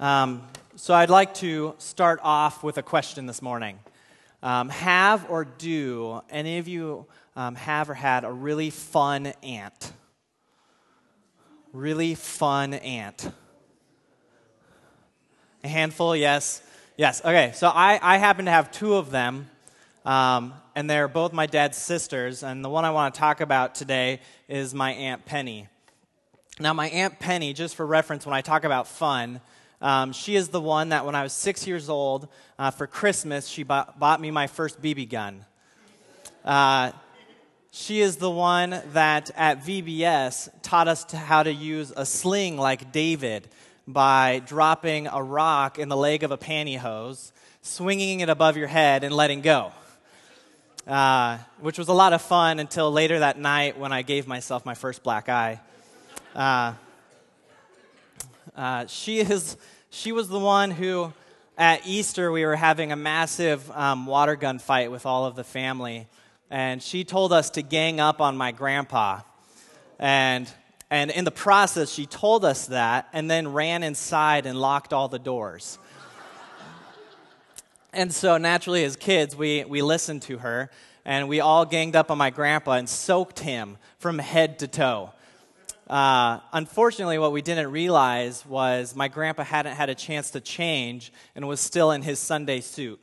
Um, so I'd like to start off with a question this morning. Um, have or do any of you um, have or had a really fun aunt? Really fun aunt? A handful, yes. Yes, okay. So I, I happen to have two of them, um, and they're both my dad's sisters. And the one I want to talk about today is my Aunt Penny. Now, my Aunt Penny, just for reference, when I talk about fun, um, she is the one that when I was six years old, uh, for Christmas, she bought, bought, me my first BB gun. Uh, she is the one that at VBS taught us to how to use a sling like David by dropping a rock in the leg of a pantyhose, swinging it above your head, and letting go. Uh, which was a lot of fun until later that night when I gave myself my first black eye. Uh, uh, she is she was the one who at Easter we were having a massive um, water gun fight with all of the family, and she told us to gang up on my grandpa, and and in the process she told us that, and then ran inside and locked all the doors. and so naturally, as kids, we we listened to her, and we all ganged up on my grandpa and soaked him from head to toe. Uh, unfortunately, what we didn't realize was my grandpa hadn't had a chance to change and was still in his Sunday suit.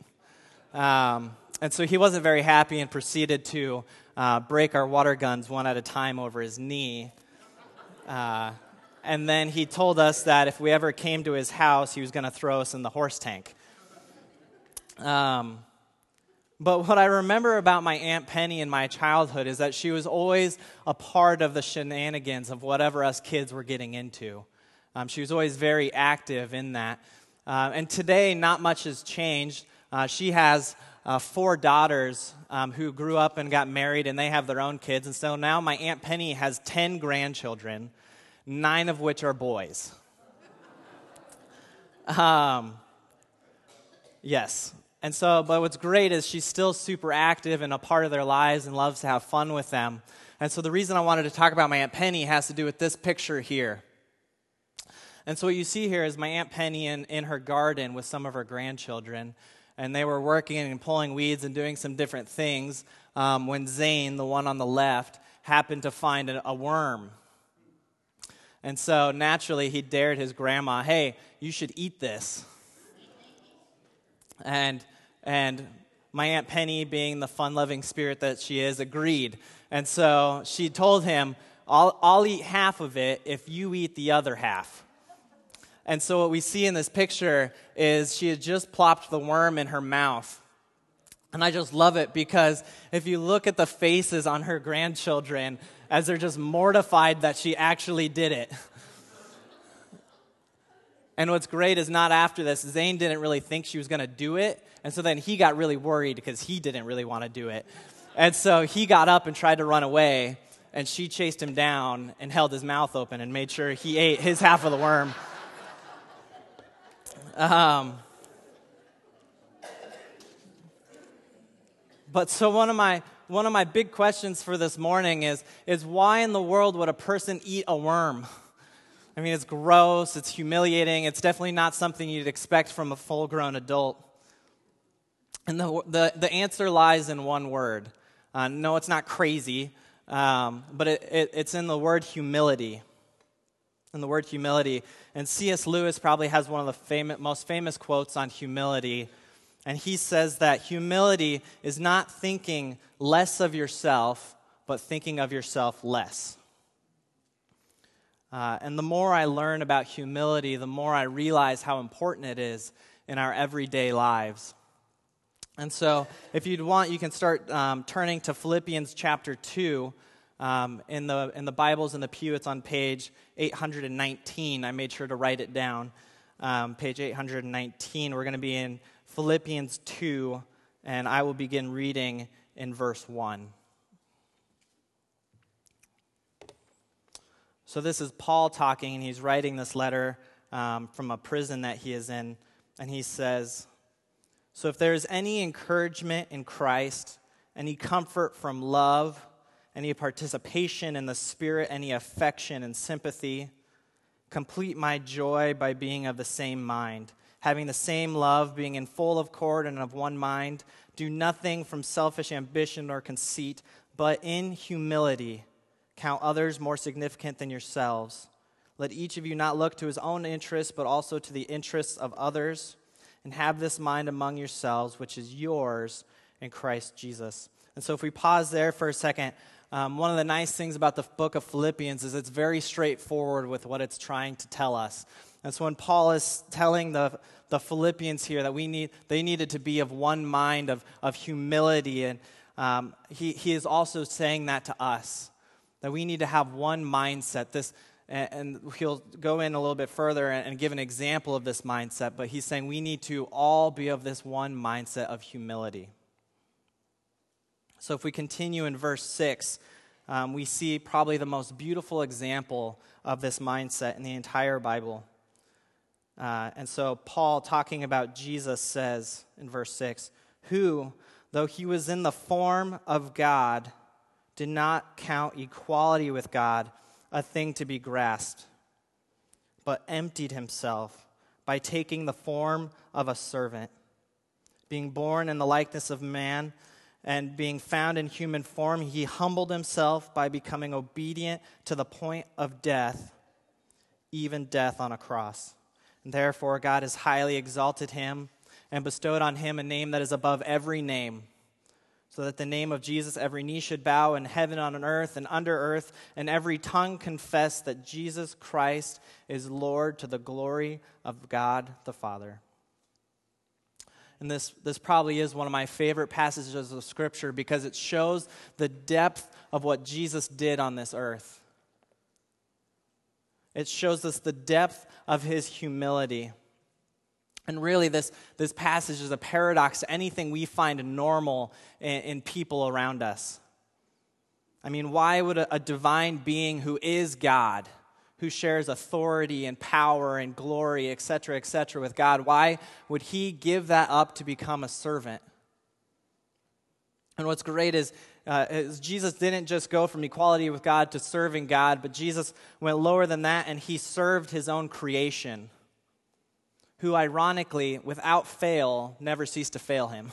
Um, and so he wasn't very happy and proceeded to uh, break our water guns one at a time over his knee. Uh, and then he told us that if we ever came to his house, he was going to throw us in the horse tank. Um, but what I remember about my Aunt Penny in my childhood is that she was always a part of the shenanigans of whatever us kids were getting into. Um, she was always very active in that. Uh, and today, not much has changed. Uh, she has uh, four daughters um, who grew up and got married, and they have their own kids. And so now my Aunt Penny has 10 grandchildren, nine of which are boys. Um, yes, and so, but what's great is she's still super active and a part of their lives and loves to have fun with them. And so, the reason I wanted to talk about my Aunt Penny has to do with this picture here. And so, what you see here is my Aunt Penny in, in her garden with some of her grandchildren. And they were working and pulling weeds and doing some different things um, when Zane, the one on the left, happened to find a, a worm. And so, naturally, he dared his grandma, hey, you should eat this. And and my Aunt Penny, being the fun loving spirit that she is, agreed. And so she told him, I'll, I'll eat half of it if you eat the other half. And so what we see in this picture is she had just plopped the worm in her mouth. And I just love it because if you look at the faces on her grandchildren as they're just mortified that she actually did it. and what's great is not after this, Zane didn't really think she was going to do it. And so then he got really worried because he didn't really want to do it. And so he got up and tried to run away, and she chased him down and held his mouth open and made sure he ate his half of the worm. Um, but so one of my one of my big questions for this morning is is why in the world would a person eat a worm? I mean, it's gross, it's humiliating, it's definitely not something you'd expect from a full grown adult. And the, the, the answer lies in one word. Uh, no, it's not crazy, um, but it, it, it's in the word humility. In the word humility. And C.S. Lewis probably has one of the famous, most famous quotes on humility. And he says that humility is not thinking less of yourself, but thinking of yourself less. Uh, and the more I learn about humility, the more I realize how important it is in our everyday lives. And so, if you'd want, you can start um, turning to Philippians chapter 2. Um, in, the, in the Bibles in the pew, it's on page 819. I made sure to write it down. Um, page 819. We're going to be in Philippians 2, and I will begin reading in verse 1. So, this is Paul talking, and he's writing this letter um, from a prison that he is in. And he says, so if there is any encouragement in Christ, any comfort from love, any participation in the Spirit, any affection and sympathy, Complete my joy by being of the same mind, having the same love, being in full accord and of one mind. Do nothing from selfish ambition or conceit, but in humility count others more significant than yourselves. Let each of you not look to his own interests, but also to the interests of others. And have this mind among yourselves, which is yours in Christ Jesus. And so, if we pause there for a second, um, one of the nice things about the book of Philippians is it's very straightforward with what it's trying to tell us. And so when Paul is telling the, the Philippians here that we need, they needed to be of one mind, of, of humility, and um, he, he is also saying that to us, that we need to have one mindset. This, and, he'll go in a little bit further and, and give an example of this mindset, but he's saying we need to all be of this one mindset of humility. So if we continue in verse 6, um, we see probably the most beautiful example of this mindset in the entire Bible. Uh, and so Paul, talking about Jesus, says in verse 6 Who, though he was in the form of God, did not count equality with God a thing to be grasped, but emptied himself by taking the form of a servant, being born in the likeness of man and being found in human form, he humbled himself by becoming obedient to the point of death, even death on a cross. And therefore, God has highly exalted him and bestowed on him a name that is above every name, so that the name of Jesus every knee should bow in heaven, on earth, and under earth, and every tongue confess that Jesus Christ is Lord to the glory of God the Father. And this, this probably is one of my favorite passages of Scripture because it shows the depth of what Jesus did on this earth. It shows us the depth of his humility. And really, this, this passage is a paradox to anything we find normal in, in people around us. I mean, why would a, a divine being who is God, who shares authority and power and glory, etc., etc., with God, why would he give that up to become a servant? And what's great is, uh, is, Jesus didn't just go from equality with God to serving God, but Jesus went lower than that and he served his own creation, who ironically, without fail, never ceased to fail him.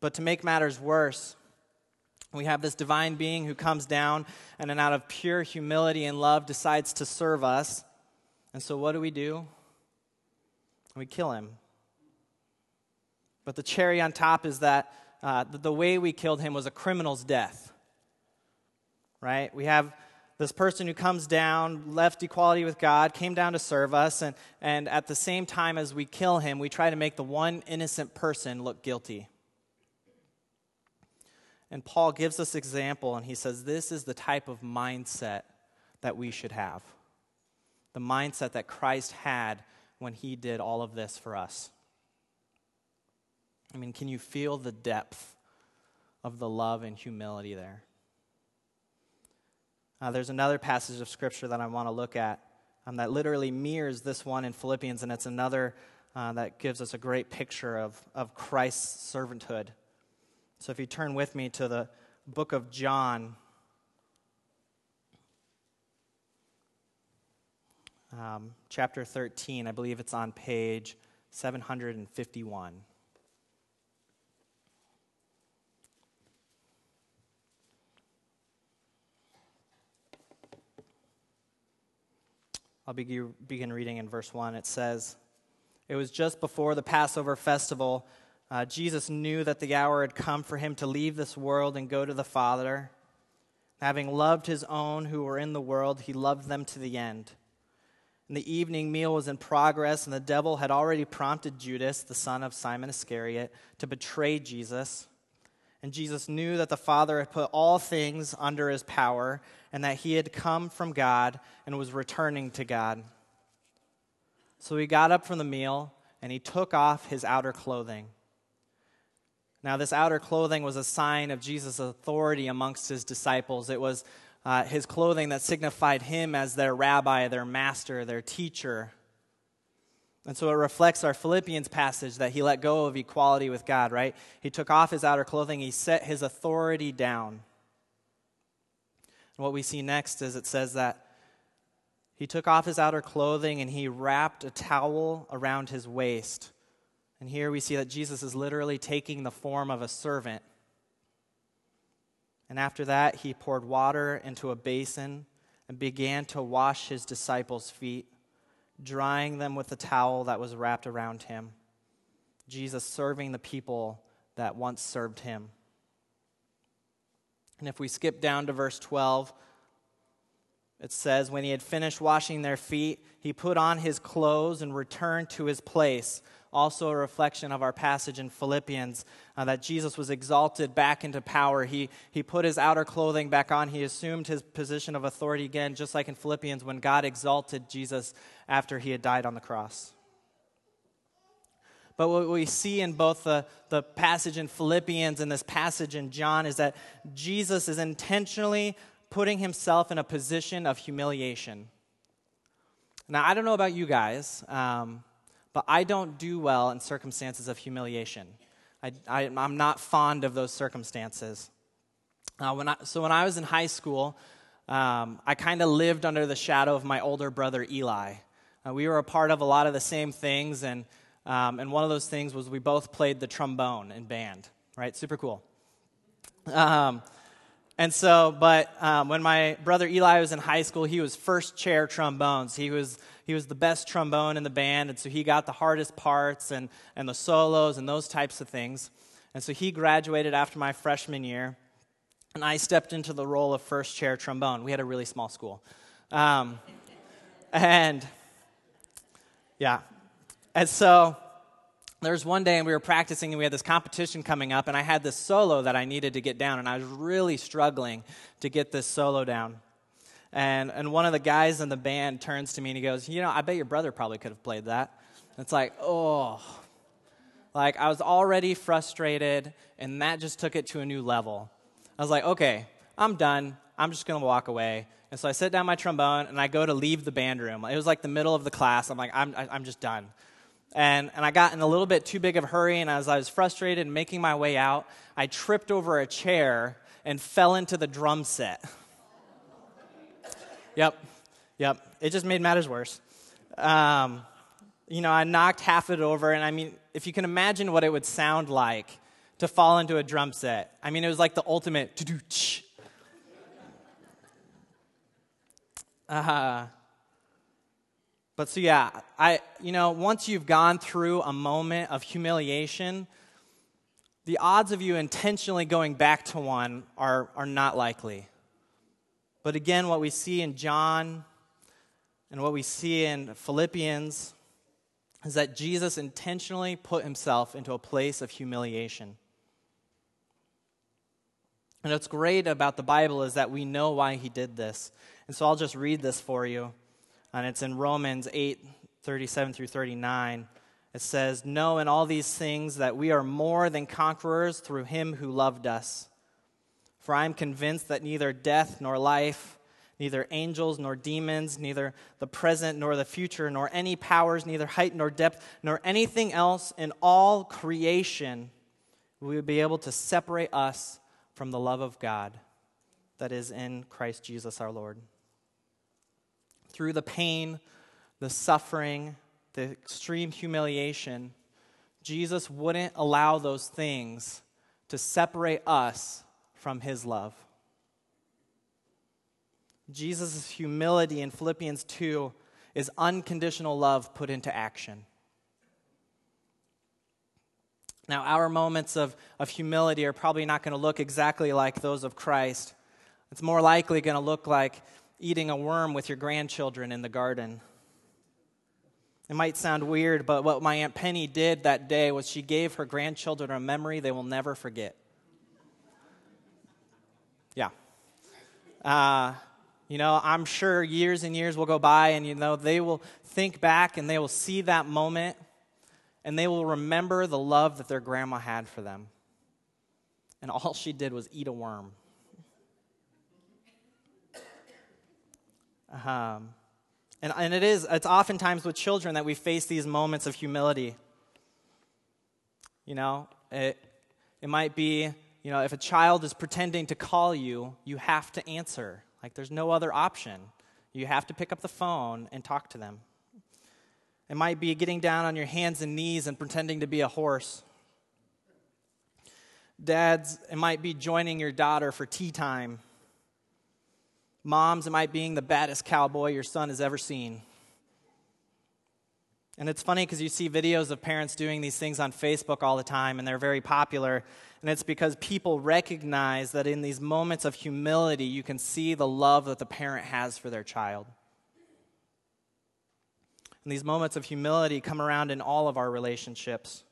But to make matters worse, we have this divine being who comes down and, then, out of pure humility and love, decides to serve us. And so, what do we do? We kill him. But the cherry on top is that uh, the way we killed him was a criminal's death. Right? We have this person who comes down, left equality with God, came down to serve us, and, and at the same time as we kill him, we try to make the one innocent person look guilty. And Paul gives us example, and he says this is the type of mindset that we should have. The mindset that Christ had when he did all of this for us. I mean, can you feel the depth of the love and humility there? Uh, there's another passage of scripture that I want to look at um, that literally mirrors this one in Philippians, and it's another uh, that gives us a great picture of, of Christ's servanthood. So if you turn with me to the book of John, um, chapter 13, I believe it's on page 751. I'll begin reading in verse 1. It says, It was just before the Passover festival uh, Jesus knew that the hour had come for him to leave this world and go to the Father. Having loved his own who were in the world, he loved them to the end. And the evening meal was in progress, and the devil had already prompted Judas, the son of Simon Iscariot, to betray Jesus. And Jesus knew that the Father had put all things under his power, and that he had come from God and was returning to God. So he got up from the meal, and he took off his outer clothing. Now, this outer clothing was a sign of Jesus' authority amongst his disciples. It was uh, his clothing that signified him as their rabbi, their master, their teacher. And so it reflects our Philippians passage that he let go of equality with God, right? He took off his outer clothing, he set his authority down. And what we see next is it says that He took off his outer clothing and he wrapped a towel around his waist. And here we see that Jesus is literally taking the form of a servant. And after that, he poured water into a basin and began to wash his disciples' feet, drying them with the towel that was wrapped around him. Jesus serving the people that once served him. And if we skip down to verse 12, it says, When he had finished washing their feet, he put on his clothes and returned to his place. Also, a reflection of our passage in Philippians uh, that Jesus was exalted back into power. He, he put his outer clothing back on. He assumed his position of authority again, just like in Philippians when God exalted Jesus after he had died on the cross. But what we see in both the, the passage in Philippians and this passage in John is that Jesus is intentionally putting himself in a position of humiliation. Now, I don't know about you guys, um, but I don't do well in circumstances of humiliation. I, am not fond of those circumstances. Uh, when I, so, when I was in high school, um, I kind of lived under the shadow of my older brother Eli. Uh, we were a part of a lot of the same things, and, um, and one of those things was we both played the trombone in band, right? Super cool. Um, and so, but um, when my brother Eli was in high school, he was first chair trombones. He was, he was the best trombone in the band, and so he got the hardest parts and, and the solos and those types of things. And so he graduated after my freshman year, and I stepped into the role of first chair trombone. We had a really small school. Um, and yeah. And so there was one day and we were practicing and we had this competition coming up and i had this solo that i needed to get down and i was really struggling to get this solo down. And, and one of the guys in the band turns to me and he goes you know i bet your brother probably could have played that. It's like oh. Like i was already frustrated and that just took it to a new level. I was like okay i'm done. I'm just going to walk away. And so i sit down my trombone and i go to leave the band room. It was like the middle of the class. I'm like i'm, I'm just done and, and I got in a little bit too big of a hurry, and as I was frustrated and making my way out, I tripped over a chair and fell into the drum set. yep, yep. It just made matters worse. Um, you know, I knocked half of it over, and I mean, if you can imagine what it would sound like to fall into a drum set, I mean, it was like the ultimate to but so yeah, I you know, once you've gone through a moment of humiliation, the odds of you intentionally going back to one are, are not likely. But again, what we see in John and what we see in Philippians is that Jesus intentionally put himself into a place of humiliation. And what's great about the Bible is that we know why he did this. And so I'll just read this for you and it's in Romans 8 37 through 39. It says, Know in all these things that we are more than conquerors through him who loved us. For I am convinced that neither death nor life, neither angels nor demons, neither the present nor the future, nor any powers, neither height nor depth, nor anything else in all creation will be able to separate us from the love of God that is in Christ Jesus our Lord through the pain, the suffering, the extreme humiliation, Jesus wouldn't allow those things to separate us from his love. Jesus' humility in Philippians 2 is unconditional love put into action. Now, our moments of, of humility are probably not going to look exactly like those of Christ. It's more likely going to look like eating a worm with your grandchildren in the garden. It might sound weird, but what my Aunt Penny did that day was she gave her grandchildren a memory they will never forget. Yeah. Uh, you know, I'm sure years and years will go by, and, you know, they will think back and they will see that moment, and they will remember the love that their grandma had for them. And all she did was eat a worm. Um, and, and it is, it's oftentimes with children that we face these moments of humility. You know, it, it might be, you know, if a child is pretending to call you, you have to answer. Like there's no other option. You have to pick up the phone and talk to them. It might be getting down on your hands and knees and pretending to be a horse. Dads, it might be joining your daughter for tea time. Moms, might be being the baddest cowboy your son has ever seen. And it's funny because you see videos of parents doing these things on Facebook all the time, and they're very popular. And it's because people recognize that in these moments of humility, you can see the love that the parent has for their child. And these moments of humility come around in all of our relationships.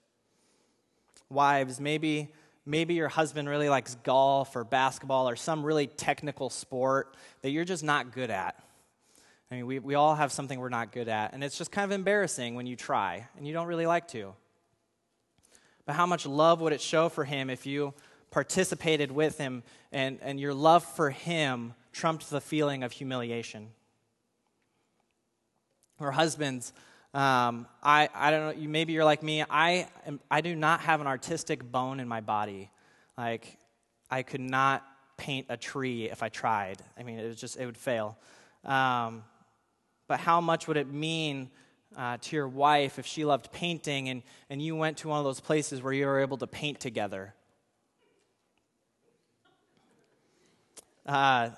Wives, maybe maybe your husband really likes golf or basketball or some really technical sport that you're just not good at. I mean, we, we all have something we're not good at, and it's just kind of embarrassing when you try and you don't really like to. But how much love would it show for him if you participated with him and, and your love for him trumped the feeling of humiliation? Or husbands, um, I, I don't know, you, maybe you're like me. I, am, I do not have an artistic bone in my body. Like, I could not paint a tree if I tried. I mean, it was just, it would fail. Um, but how much would it mean uh, to your wife if she loved painting and, and you went to one of those places where you were able to paint together? Uh,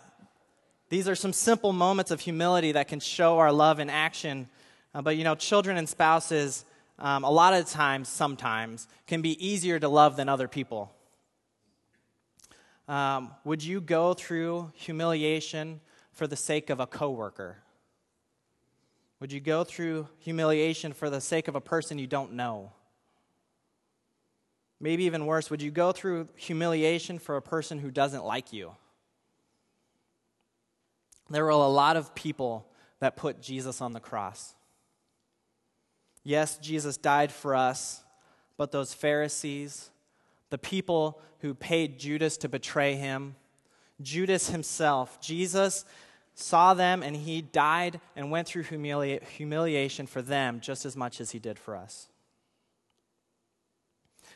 these are some simple moments of humility that can show our love in action uh, but you know, children and spouses, um, a lot of times, sometimes, can be easier to love than other people. Um, would you go through humiliation for the sake of a coworker? Would you go through humiliation for the sake of a person you don't know? Maybe even worse, would you go through humiliation for a person who doesn't like you? There were a lot of people that put Jesus on the cross. Yes, Jesus died for us, but those Pharisees, the people who paid Judas to betray him, Judas himself, Jesus saw them and he died and went through humili- humiliation for them just as much as he did for us.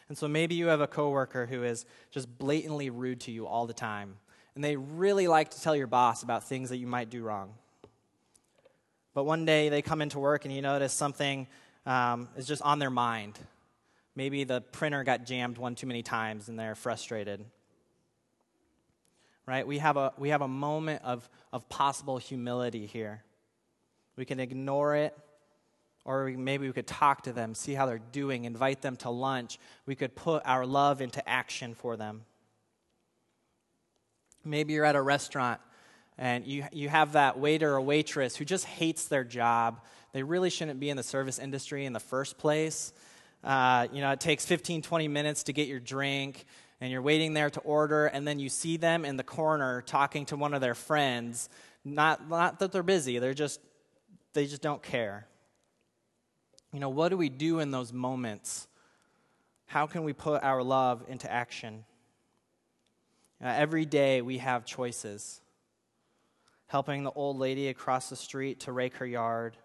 And so maybe you have a coworker who is just blatantly rude to you all the time, and they really like to tell your boss about things that you might do wrong. But one day they come into work and you notice something um, is just on their mind. Maybe the printer got jammed one too many times and they're frustrated. Right? We have a, we have a moment of, of possible humility here. We can ignore it, or we, maybe we could talk to them, see how they're doing, invite them to lunch. We could put our love into action for them. Maybe you're at a restaurant and you, you have that waiter or waitress who just hates their job they really shouldn't be in the service industry in the first place. Uh, you know, it takes 15, 20 minutes to get your drink, and you're waiting there to order, and then you see them in the corner talking to one of their friends. Not, not that they're busy, they're just, they just don't care. You know, what do we do in those moments? How can we put our love into action? Uh, every day we have choices. Helping the old lady across the street to rake her yard,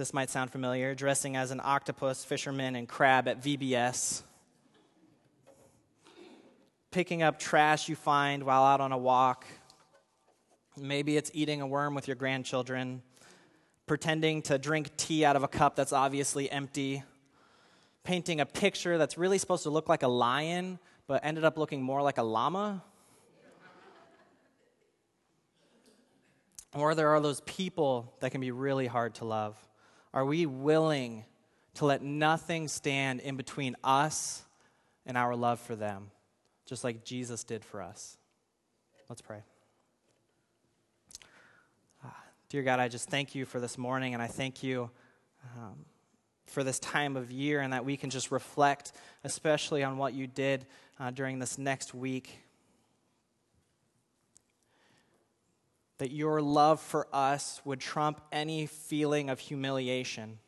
this might sound familiar dressing as an octopus, fisherman, and crab at VBS. Picking up trash you find while out on a walk. Maybe it's eating a worm with your grandchildren. Pretending to drink tea out of a cup that's obviously empty. Painting a picture that's really supposed to look like a lion, but ended up looking more like a llama. Or there are those people that can be really hard to love. Are we willing to let nothing stand in between us and our love for them, just like Jesus did for us? Let's pray. Uh, dear God, I just thank you for this morning, and I thank you um, for this time of year, and that we can just reflect, especially on what you did uh, during this next week. That your love for us would trump any feeling of humiliation.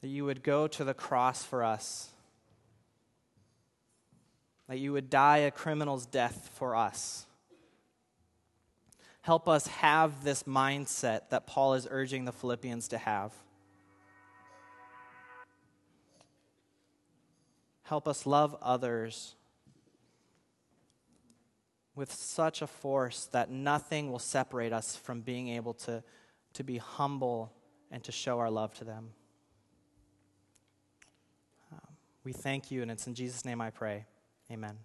That you would go to the cross for us. That you would die a criminal's death for us. Help us have this mindset that Paul is urging the Philippians to have. Help us love others with such a force that nothing will separate us from being able to, to be humble and to show our love to them. Um, we thank you, and it's in Jesus' name I pray. Amen.